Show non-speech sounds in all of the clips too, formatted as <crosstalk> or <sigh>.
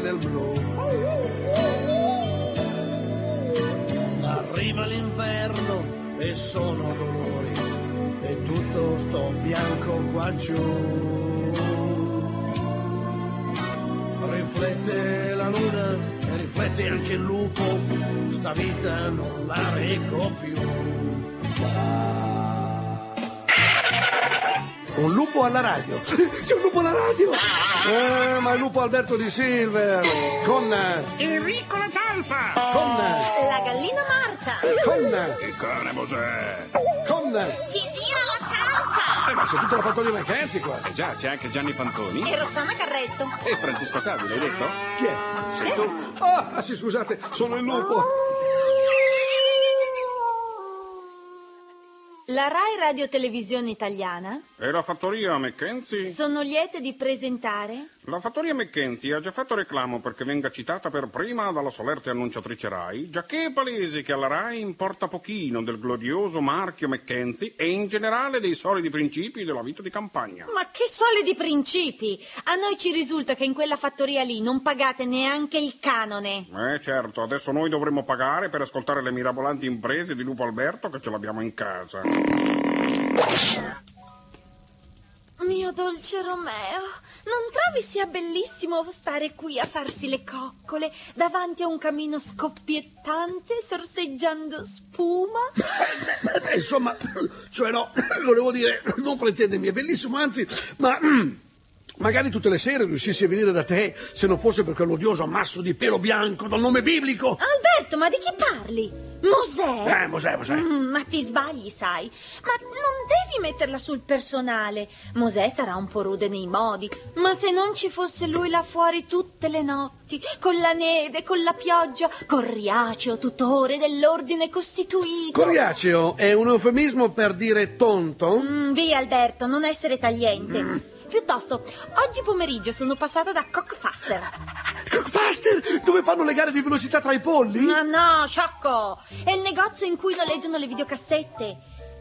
nel blu. Arriva l'inverno e sono dolori e tutto sto bianco qua giù. Riflette la luna e riflette anche il lupo, sta vita non la reggo più. Lupo alla radio. <laughs> C'è un lupo alla radio! Eh, ma il lupo Alberto di Silver. Con. Enrico la talpa! Con. La gallina Marta. Con. Il cane Mosè! Con. Cisina la talpa. Eh, ma c'è tutta la fattoria Mackenzie qua. Eh già, c'è anche Gianni Fantoni. E Rossana Carretto. E Francesco Savi, l'hai detto? Chi è? Sei tu? Ah, sì, scusate, sono il lupo. La Rai Radio Televisione Italiana E la fattoria Mackenzie? sono liete di presentare La fattoria Mackenzie ha già fatto reclamo perché venga citata per prima dalla solerte annunciatrice Rai, giacché è palese che alla Rai importa pochino del glorioso marchio Mackenzie e in generale dei solidi principi della vita di campagna. Ma che solidi principi! A noi ci risulta che in quella fattoria lì non pagate neanche il canone. Eh certo, adesso noi dovremmo pagare per ascoltare le mirabolanti imprese di Lupo Alberto che ce l'abbiamo in casa. Mio dolce Romeo, non trovi sia bellissimo stare qui a farsi le coccole davanti a un camino scoppiettante, sorseggiando spuma? Eh, Insomma, cioè no, <coughs> volevo dire, non fraintendermi, è bellissimo, anzi, ma mm, magari tutte le sere riuscissi a venire da te se non fosse per quell'odioso ammasso di pelo bianco dal nome biblico. Alberto, ma di chi parli? Mosè? Eh, Mosè, Mosè. Mm, ma ti sbagli, sai. Ma non devi metterla sul personale. Mosè sarà un po' rude nei modi, ma se non ci fosse lui là fuori tutte le notti, con la neve, con la pioggia, con Riaceo, tutore dell'ordine costituito. Coriaceo è un eufemismo per dire tonto? Mm, via, Alberto, non essere tagliente. Piuttosto, oggi pomeriggio sono passata da Cockfaster. Cockfaster, dove fanno le gare di velocità tra i polli? Ma no, sciocco! È il negozio in cui noleggiano le videocassette.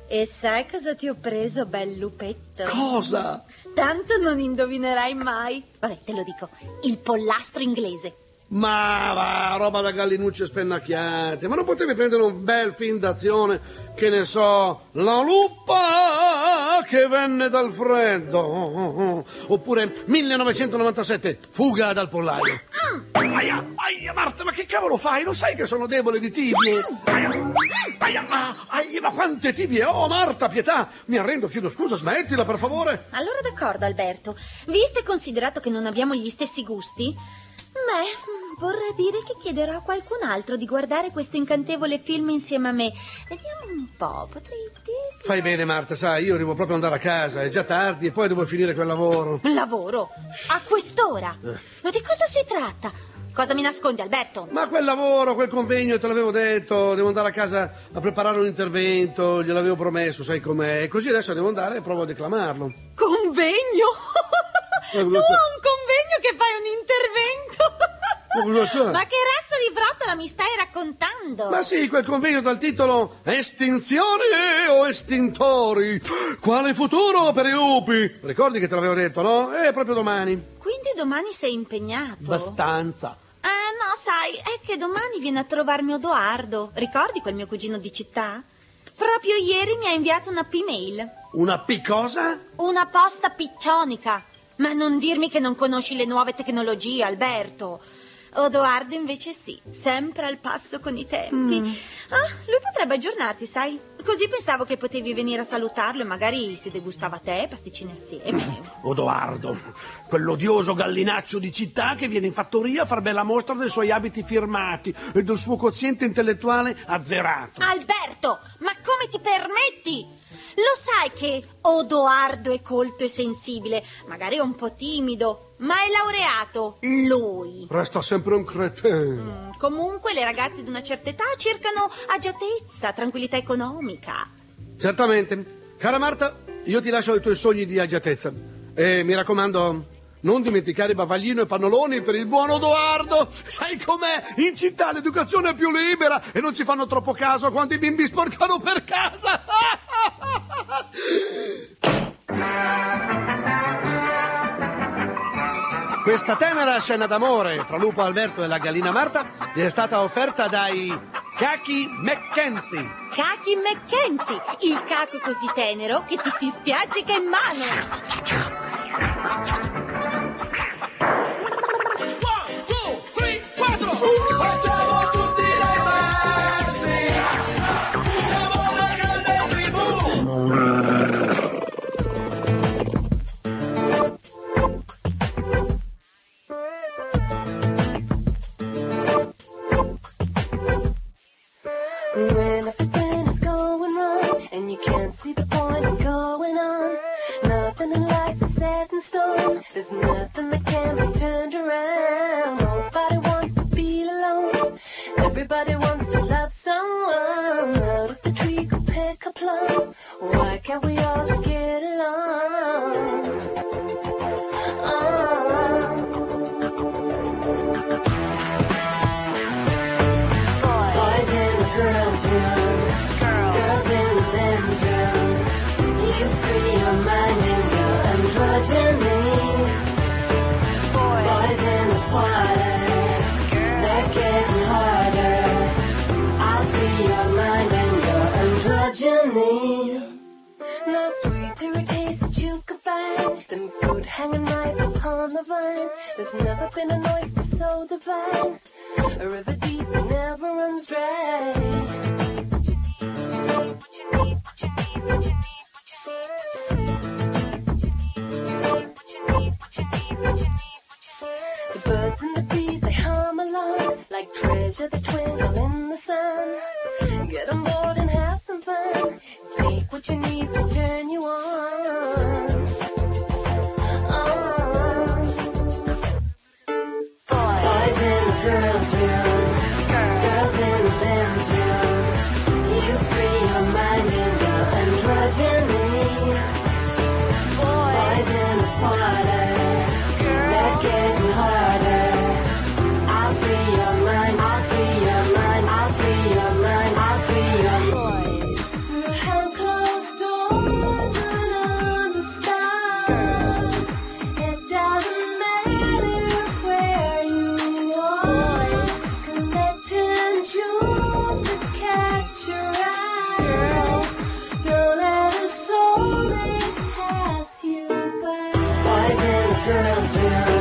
E sai cosa ti ho preso, bel lupetto? Cosa? Tanto non indovinerai mai. Vabbè, te lo dico. Il pollastro inglese. Ma va, roba da gallinucce spennacchiate. Ma non potevi prendere un bel film d'azione, che ne so, La lupa che venne dal freddo. Oppure 1997, Fuga dal pollaio. Aia, aia, Marta, ma che cavolo fai? Lo sai che sono debole di tibie? Aia, aia, ma, aia, ma quante tibie ho, Marta, pietà! Mi arrendo, chiedo scusa, smettila, per favore. Allora d'accordo, Alberto. Visto e considerato che non abbiamo gli stessi gusti, beh, vorrei dire che chiederò a qualcun altro di guardare questo incantevole film insieme a me. Vediamo un po', potrei dirti... Fai bene, Marta, sai, io devo proprio andare a casa, è già tardi e poi devo finire quel lavoro. Lavoro? A quest'ora? Ma di cosa si tratta? Cosa mi nascondi, Alberto? Ma quel lavoro, quel convegno, te l'avevo detto, devo andare a casa a preparare un intervento, gliel'avevo promesso, sai com'è. Così adesso devo andare e provo a declamarlo. Convegno? <laughs> Eh, tu a un cosa c'è? convegno che fai un intervento? Ma cosa c'è? Ma che razza di brotola mi stai raccontando? Ma sì, quel convegno dal titolo Estinzioni o estintori? Quale futuro per i lupi? Ricordi che te l'avevo detto, no? È proprio domani. Quindi domani sei impegnato? Abbastanza. Ah, no, sai, è che domani viene a trovarmi Odoardo. Ricordi quel mio cugino di città? Proprio ieri mi ha inviato una P-mail. Una picosa? Una posta piccionica. Ma non dirmi che non conosci le nuove tecnologie, Alberto. Odoardo invece sì, sempre al passo con i tempi. Ah, lui potrebbe aggiornarti, sai? Così pensavo che potevi venire a salutarlo e magari si degustava te, pasticcini assieme. Odoardo, quell'odioso gallinaccio di città che viene in fattoria a far bella mostra dei suoi abiti firmati e del suo quoziente intellettuale azzerato. Alberto, ma come ti permetti? Lo sai che Odoardo è colto e sensibile, magari è un po' timido, ma è laureato. Lui. Resta sempre un cretino. Mm, Comunque le ragazze di una certa età cercano agiatezza, tranquillità economica. Certamente. Cara Marta, io ti lascio ai tuoi sogni di agiatezza. E mi raccomando, non dimenticare bavaglino e pannoloni per il buon Odoardo. Sai com'è? In città l'educazione è più libera e non ci fanno troppo caso quando i bimbi sporcano per casa. <laughs> Questa tenera scena d'amore tra Lupo Alberto e la gallina Marta gli è stata offerta dai Cachi McKenzie. Cachi McKenzie, il caco così tenero che ti si spiaggica in mano. <laughs> There's never been an oyster so divine, a river deep that never runs dry. The birds and the bees, they hum along like treasure that twinkle in the sun. Get on board and have some fun. Take what you need to turn you on. Brasil.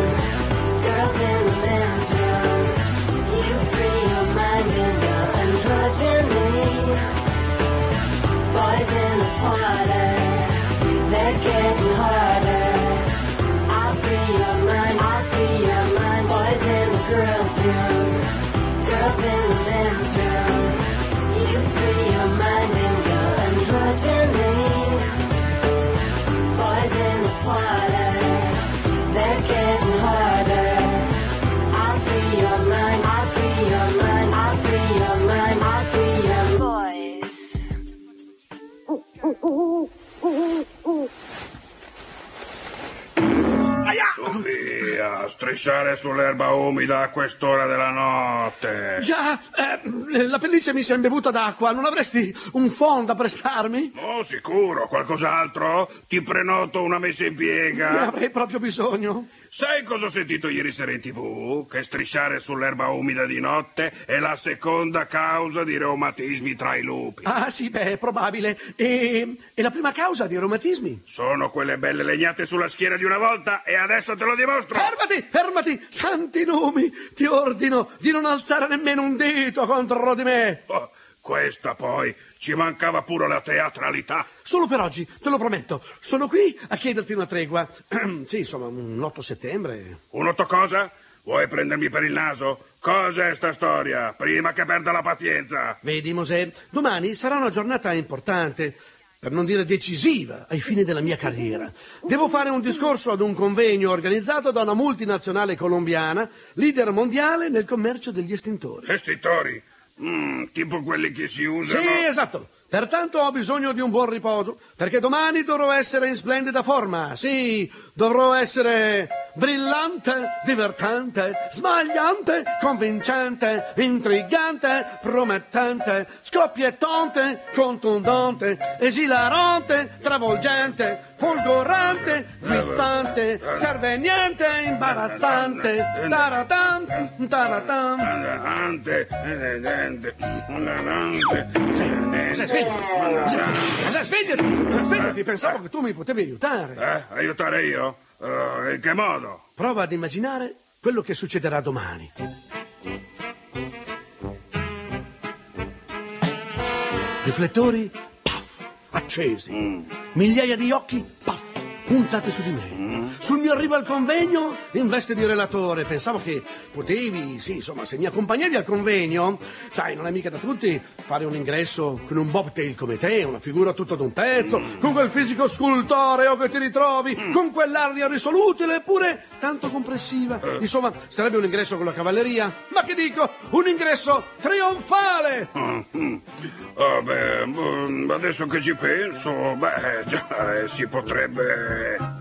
Strisciare sull'erba umida a quest'ora della notte. Già, eh, la pelliccia mi si è imbevuta d'acqua. Non avresti un phon da prestarmi? Oh, sicuro. Qualcos'altro? Ti prenoto una messa in piega. Ne avrei proprio bisogno. Sai cosa ho sentito ieri sera in tv? Che strisciare sull'erba umida di notte è la seconda causa di reumatismi tra i lupi. Ah, sì, beh, è probabile. E, e la prima causa di reumatismi? Sono quelle belle legnate sulla schiena di una volta e adesso te lo dimostro. Fermati, fermati, santi nomi. Ti ordino di non alzare nemmeno un dito contro di me. Oh, questa poi ci mancava pure la teatralità. Solo per oggi, te lo prometto. Sono qui a chiederti una tregua. <clears throat> sì, insomma, un 8 settembre. Un 8 cosa? Vuoi prendermi per il naso? Cos'è sta storia? Prima che perda la pazienza. Vedi, Mosè, domani sarà una giornata importante, per non dire decisiva, ai fini della mia carriera. Devo fare un discorso ad un convegno organizzato da una multinazionale colombiana, leader mondiale nel commercio degli estintori. Estintori? Mm, tipo quelli che si usano. Sì, esatto. Pertanto ho bisogno di un buon riposo, perché domani dovrò essere in splendida forma. Sì, dovrò essere brillante, divertente, smagliante, convincente, intrigante, promettente, scoppiettante, contundente, esilarante, travolgente, folgorante, guizzante, serveniente, imbarazzante, taratam, taratam. Andante, andante, andante, svegliati! Svegliati, pensavo che tu mi potevi aiutare. Eh, aiutare io? Eh, in che modo? Prova ad immaginare quello che succederà domani. Riflettori, puff, accesi. Migliaia di occhi, puff, puntati su di me. Sul mio arrivo al convegno, in veste di relatore, pensavo che potevi, sì, insomma, se mi accompagnavi al convegno, sai, non è mica da tutti fare un ingresso con un bobtail come te, una figura tutta d'un pezzo, con quel fisico scultoreo che ti ritrovi, con quell'aria risoluta eppure tanto compressiva. Insomma, sarebbe un ingresso con la cavalleria, ma che dico, un ingresso trionfale! Mm, mm. Ah, beh, mm, adesso che ci penso, beh, già, eh, si potrebbe...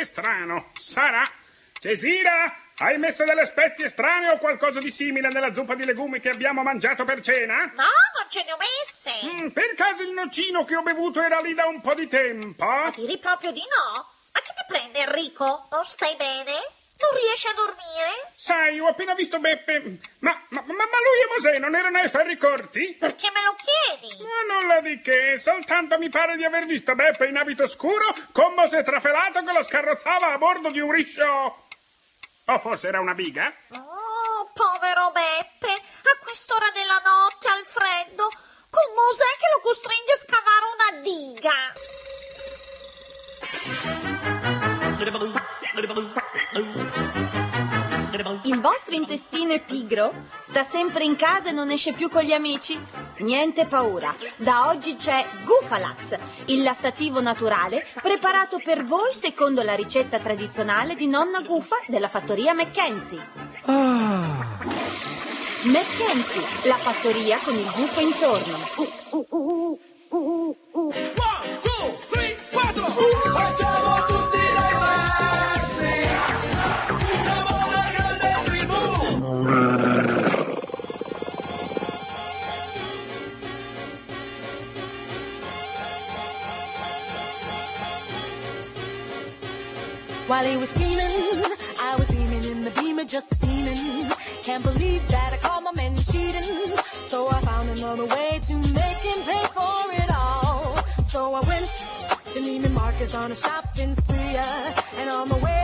che strano. Sarà. Cesira, hai messo delle spezie strane o qualcosa di simile nella zuppa di legumi che abbiamo mangiato per cena? No, non ce ne ho messe. Mm, per caso il nocino che ho bevuto era lì da un po' di tempo? Ma direi proprio di no. Ma che ti prende, Enrico? Non stai bene? Non riesci a dormire? Sai, ho appena visto Beppe. Ma, ma, ma, ma lui e Mosè non erano ai ferri corti? Perché me lo chiedi? Ma nulla di che, soltanto mi pare di aver visto Beppe in abito scuro con Mosè trafelato che lo scarrozzava a bordo di un riscio. O forse era una biga? Oh, povero Beppe. A quest'ora della notte, al freddo, con Mosè che lo costringe a scavare una diga. Il vostro intestino è pigro? Sta sempre in casa e non esce più con gli amici? Niente paura, da oggi c'è Gufalax, il lassativo naturale preparato per voi secondo la ricetta tradizionale di nonna Gufa della fattoria Mackenzie. Mackenzie, la fattoria con il gufo intorno. Facciamo While he was steaming, I was steaming in the beamer, just steaming. Can't believe that I caught my man cheating. So I found another way to make him pay for it all. So I went to Neiman Marcus on a shopping spree. uh, And on the way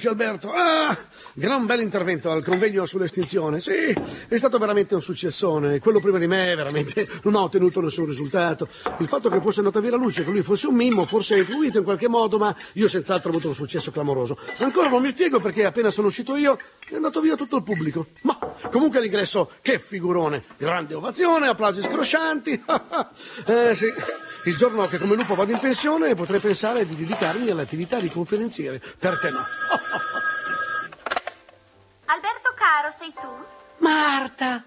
vecchio Alberto, ah, gran bel intervento al convegno sull'estinzione. Sì, è stato veramente un successone. Quello prima di me, veramente, <laughs> non ha ottenuto nessun risultato. Il fatto che fosse andata via la luce, che lui fosse un mimo, forse è influito in qualche modo, ma io senz'altro ho avuto un successo clamoroso. Ancora non mi spiego perché appena sono uscito io è andato via tutto il pubblico. Ma comunque all'ingresso, che figurone! Grande ovazione, applausi scroscianti. <laughs> eh sì. Il giorno che come lupo vado in pensione potrei pensare di dedicarmi all'attività di conferenziere. Perché no? Alberto caro, sei tu? Marta,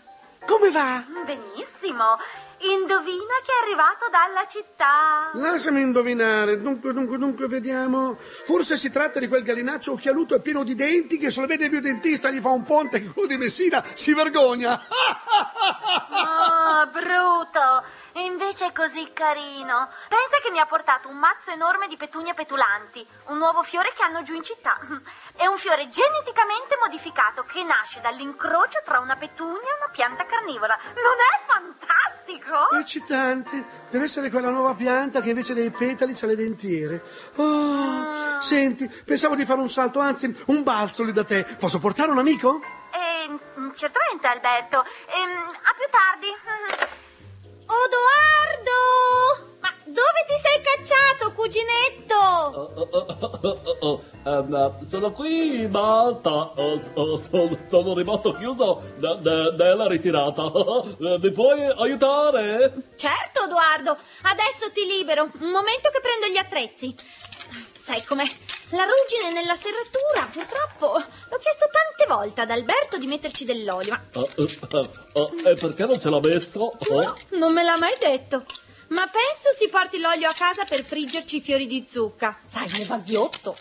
come va? Benissimo. Indovina chi è arrivato dalla città. Lasciami indovinare. Dunque, dunque, dunque, vediamo. Forse si tratta di quel gallinaccio occhialuto e pieno di denti che se lo vede il mio dentista gli fa un ponte che quello di Messina si vergogna. Oh, bruto. Invece è così carino. Pensa che mi ha portato un mazzo enorme di petunie petulanti, un nuovo fiore che hanno giù in città. <laughs> È un fiore geneticamente modificato che nasce dall'incrocio tra una petunia e una pianta carnivora. Non è fantastico? Eccitante. Deve essere quella nuova pianta che invece dei petali c'ha le dentiere. Oh, senti, pensavo di fare un salto, anzi, un balzo lì da te. Posso portare un amico? Eh, mm, certamente, Alberto. Ehm, a più tardi. <laughs> Odoardo! Ma dove ti sei cacciato, cuginetto? Ehm, sono qui, Marta. Eh, eh, sono, sono rimasto chiuso ne- ne- nella ritirata. <laughs> Eh, Mi puoi aiutare? Certo, Edoardo. Adesso ti libero. Un momento che prendo gli attrezzi. Sai com'è? La ruggine nella serratura, purtroppo. Volte ad Alberto di metterci dell'olio, ma Eh, eh, eh, E perché non ce l'ha messo? Oh, no, non me l'ha mai detto. Ma penso si porti l'olio a casa per friggerci i fiori di zucca. Sai, ne va ghiotto.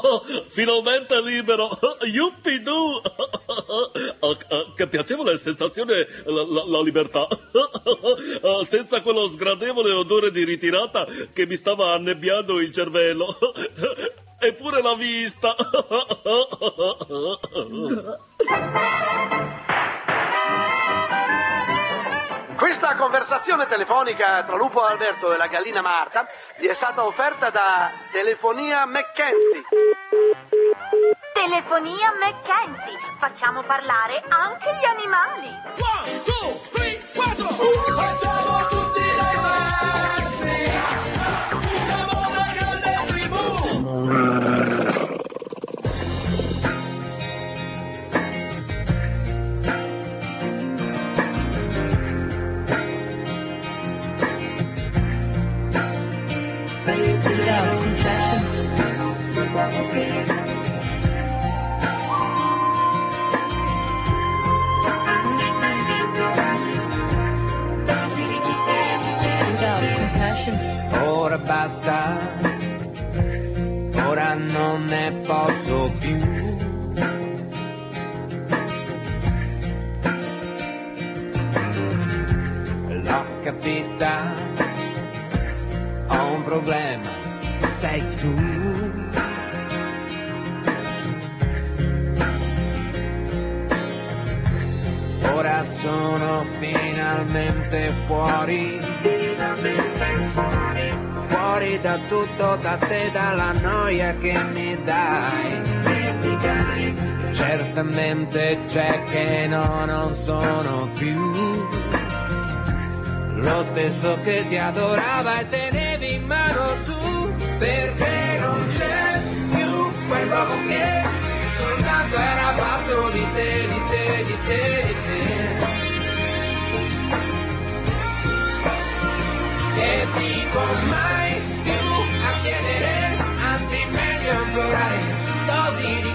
<laughs> finalmente libero! Yuppidoo! Oh, eh, Che piacevole sensazione la, la- la libertà! Oh, <laughs> Senza quello sgradevole odore di ritirata che mi stava annebbiando il cervello. <laughs> Eppure la vista! Questa conversazione telefonica tra Lupo Alberto e la gallina Marta gli è stata offerta da Telefonia Mackenzie. Telefonia Mackenzie. Facciamo parlare anche gli animali. Facciamo tutti capita, ho un problema, sei tu. Ora sono finalmente fuori. Fuori. Da tutto, da te, dalla noia che mi dai. Certamente c'è che no, non sono più lo stesso che ti adorava e tenevi in mano tu, perché non c'è più quel poco che soltanto era fatto di te, di te, di te, di te. e dico mai più a chiedere, anzi meglio implorare, dosi di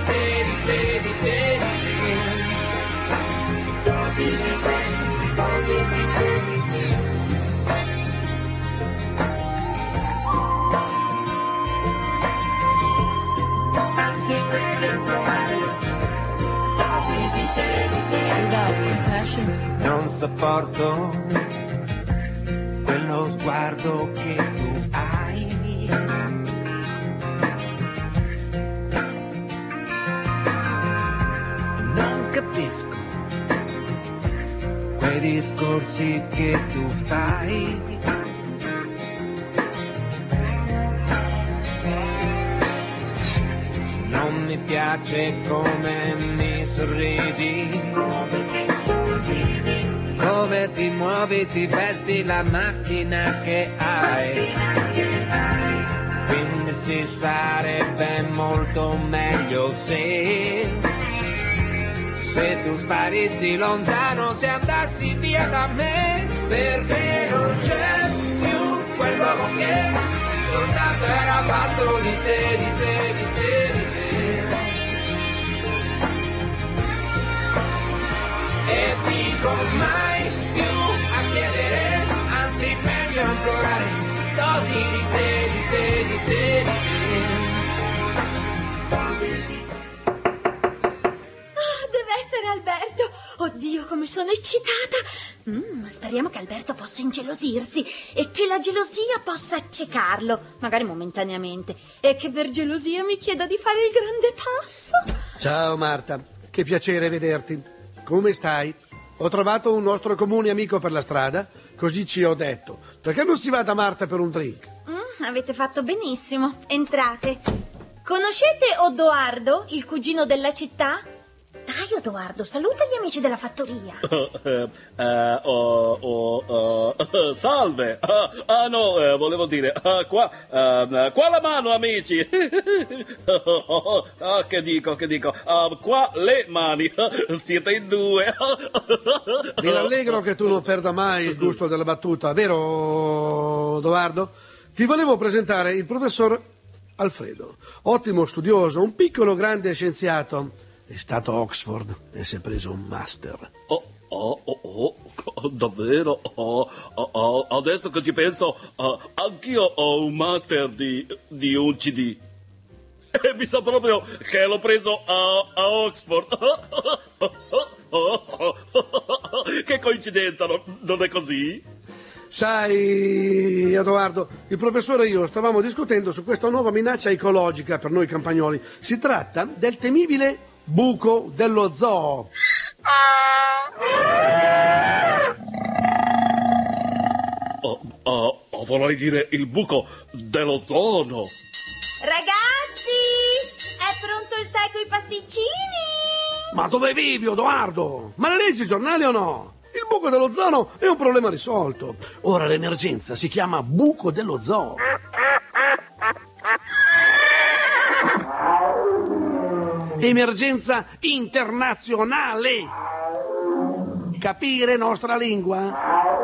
Non sopporto quello sguardo che tu hai. Non capisco quei discorsi che tu fai. Non mi piace come mi sorridi. Come ti muovi, ti vesti la macchina che hai. Quindi si sarebbe molto meglio se se tu sparissi lontano, se andassi via da me, perché non c'è più quell'uomo che soltanto era fatto di te, di te, di te, di te. E dico mai dosi di te, di te, di te, di te. Ah, deve essere Alberto. Oddio, come sono eccitata. Mm, speriamo che Alberto possa ingelosirsi e che la gelosia possa accecarlo, magari momentaneamente, e che per gelosia mi chieda di fare il grande passo. Ciao Marta, che piacere vederti. Come stai? Ho trovato un nostro comune amico per la strada, così ci ho detto. Perché non si va da Marta per un drink? Mm, avete fatto benissimo. Entrate. Conoscete Odoardo, il cugino della città? Dai, Odoardo, saluta gli amici della fattoria. <laughs> Eh, eh, oh, oh, eh, <laughs> salve! Ah, ah, no, eh, volevo dire, ah, qua, eh, qua la mano, amici! <laughs> Ah, che dico, che dico? Ah, qua le mani, siete in due! Mi rallegro che tu non perda mai il gusto della battuta, vero, Edoardo? Ti volevo presentare il professor Alfredo, ottimo studioso, un piccolo grande scienziato. È stato a Oxford e si è preso un master. Oh, oh, oh, oh, davvero? Oh, oh, oh, adesso che ci penso, ah, anch'io ho un master di, di un CD. E mi sa proprio che l'ho preso a, a Oxford. <laughs> Che coincidenza, non, non è così? Sai, Edoardo, il professore e io stavamo discutendo su questa nuova minaccia ecologica per noi campagnoli. Si tratta del temibile buco dello zoo. Oh, oh, oh, vorrei dire il buco dell'ozono. Ragazzi, è pronto il tè con i pasticcini? Ma dove vivi, Edoardo? Ma le leggi i giornali o no? Il buco dello zoo è un problema risolto. Ora l'emergenza si chiama buco dello zoo. Emergenza internazionale. Capire nostra lingua?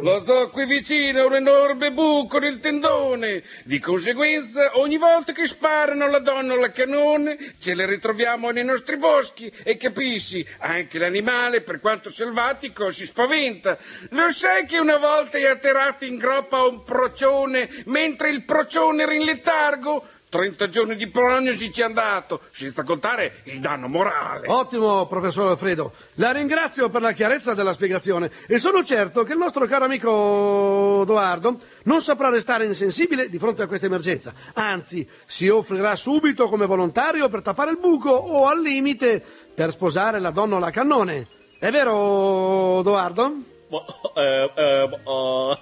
Lo so, qui vicino è un enorme buco nel tendone. Di conseguenza, ogni volta che sparano la donna o la cannone, ce le ritroviamo nei nostri boschi e capisci, anche l'animale, per quanto selvatico, si spaventa. Lo sai che una volta è atterrato in groppa un procione mentre il procione era in letargo? 30 giorni di prognosi ci è andato, senza contare il danno morale. Ottimo, professor Alfredo. La ringrazio per la chiarezza della spiegazione e sono certo che il nostro caro amico Edoardo non saprà restare insensibile di fronte a questa emergenza. Anzi, si offrirà subito come volontario per tappare il buco o al limite per sposare la donna alla cannone. È vero, Edoardo? Ma, eh, eh, ah,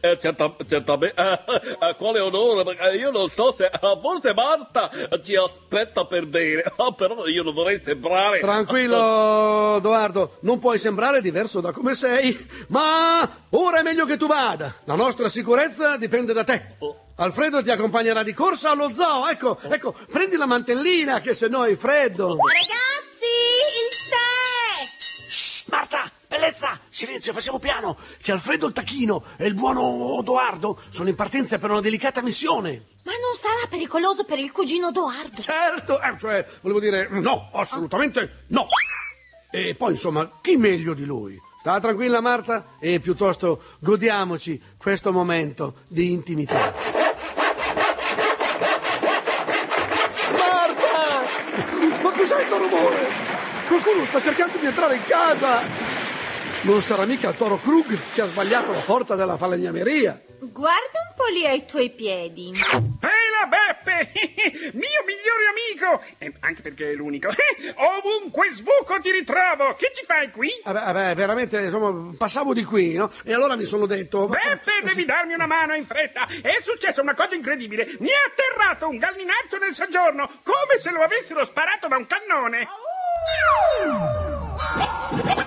eh, certa- certamente, eh, eh, quale onore, io non so se, eh, forse Marta ci aspetta per bene, ah, <laughs> però io non vorrei sembrare... Tranquillo, Edoardo, non puoi sembrare diverso da come sei, ma ora è meglio che tu vada. La nostra sicurezza dipende da te. Alfredo ti accompagnerà di corsa allo zoo. Ecco, ecco, prendi la mantellina che se no hai freddo. Ragazzi, bellezza, silenzio, facciamo piano, che Alfredo il tacchino e il buono Edoardo sono in partenza per una delicata missione. Ma non sarà pericoloso per il cugino Edoardo? Certo, eh, cioè, volevo dire, no, assolutamente no. E poi, insomma, chi meglio di lui? Sta tranquilla, Marta, e piuttosto godiamoci questo momento di intimità. Marta! Ma cos'è sto rumore? Qualcuno sta cercando di entrare in casa! Non sarà mica il toro Krug che ha sbagliato la porta della falegnameria? Guarda un po' lì ai tuoi piedi. Ehi la Beppe, <laughs> mio migliore amico! E anche perché è l'unico. <laughs> Ovunque sbuco ti ritrovo. Che ci fai qui? Vabbè, vabbè, veramente, insomma, passavo di qui, no? E allora mi sono detto... Beppe, <laughs> devi darmi una mano in fretta. È successa una cosa incredibile. Mi è atterrato un gallinaccio nel soggiorno, come se lo avessero sparato da un cannone. E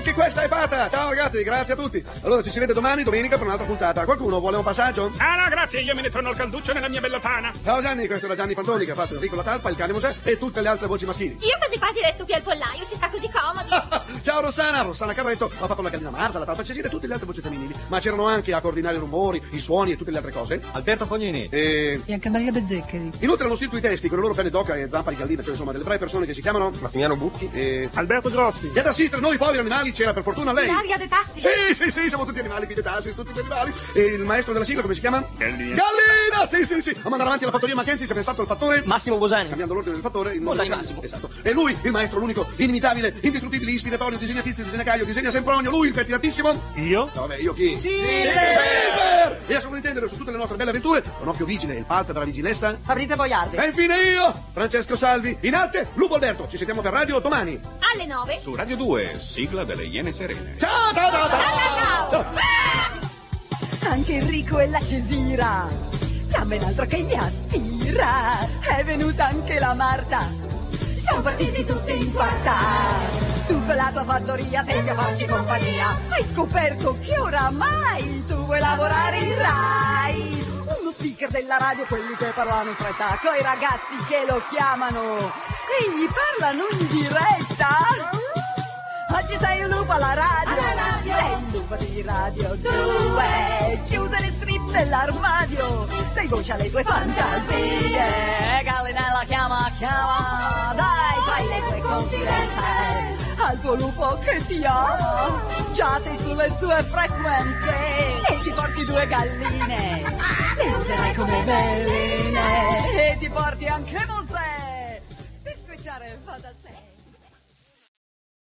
anche questa è fatta! Ciao ragazzi, grazie a tutti. Allora ci si vede domani, domenica, per un'altra puntata. Qualcuno vuole un passaggio? Ah no, grazie, io me ne torno al cantuccio nella mia bella tana. Ciao Gianni, questo era Gianni Fantoni che ha fatto Enrico La Talpa, il cane Mosè e tutte le altre voci maschili. Io quasi quasi resto qui al pollaio, si sta così comodi. <laughs> Ciao Rossana, Rossana Carretto, ha fatto la gallina Marta, la talpa Cesire e tutte le altre voci femminili. Ma c'erano anche a coordinare i rumori, i suoni e tutte le altre cose. Alberto Fognini. E E anche Maria Bezzeccheri. inoltre hanno scritto i testi con le loro penne d'oca e zampa di gallina, cioè insomma delle brave persone che si chiamano Massimiliano Bucchi. e... Alberto Grossi. E ad assistere noi poveri animali c'era per fortuna lei. Ilaria De Tassi. Sì, sì, sì, siamo tutti animali, qui tassi, tutti animali. E il maestro della sigla come si chiama? Gallina. Gallina! Sì, sì, sì. A mandare avanti la fattoria Mackenzie si è pensato il fattore. Massimo Bosani. Cambiando l'ordine del fattore, il Bosani Massimo. Esatto. E lui, il maestro, l'unico, inimitabile, indistruttibile, ispiratorio, disegna Tizio, disegna Caio, disegna Sempronio, lui, il pettinatissimo. Io? No, vabbè, io chi? Silver! E a sovrintendere su tutte le nostre belle avventure, un occhio vigile, il palpe per la vigilessa. Fabrizio Boiardi. E infine io, Francesco Salvi, in arte, Lupo Alberto. Ci sentiamo per radio domani. Alle nove. Su Radio 2, sigla delle Iene Serene. Ciao, ciao, ciao, ciao! Ciao, ciao, Anche Enrico e la Cesira. C'è ben altro che gli attira. È venuta anche la Marta. Siamo partiti tutti in quarta. Tu con la tua fattoria sei a farci compagnia. Hai scoperto che oramai tu vuoi lavorare in Rai. Uno speaker della radio, quelli che parlano in fretta, coi ragazzi che lo chiamano e gli parlano in diretta. Oggi sei un lupo alla radio, sei un lupo di radio. 2, chiuse le strip dell'armadio, sei voce alle tue fantasie, Gallinella chiama, chiama, dai fai le tue confidenze. Al tuo lupo che ti ama, già sei sulle sue frequenze. E ti porti due galline, le userai come veline e ti porti anche Mosè, per squicciare fa da sé.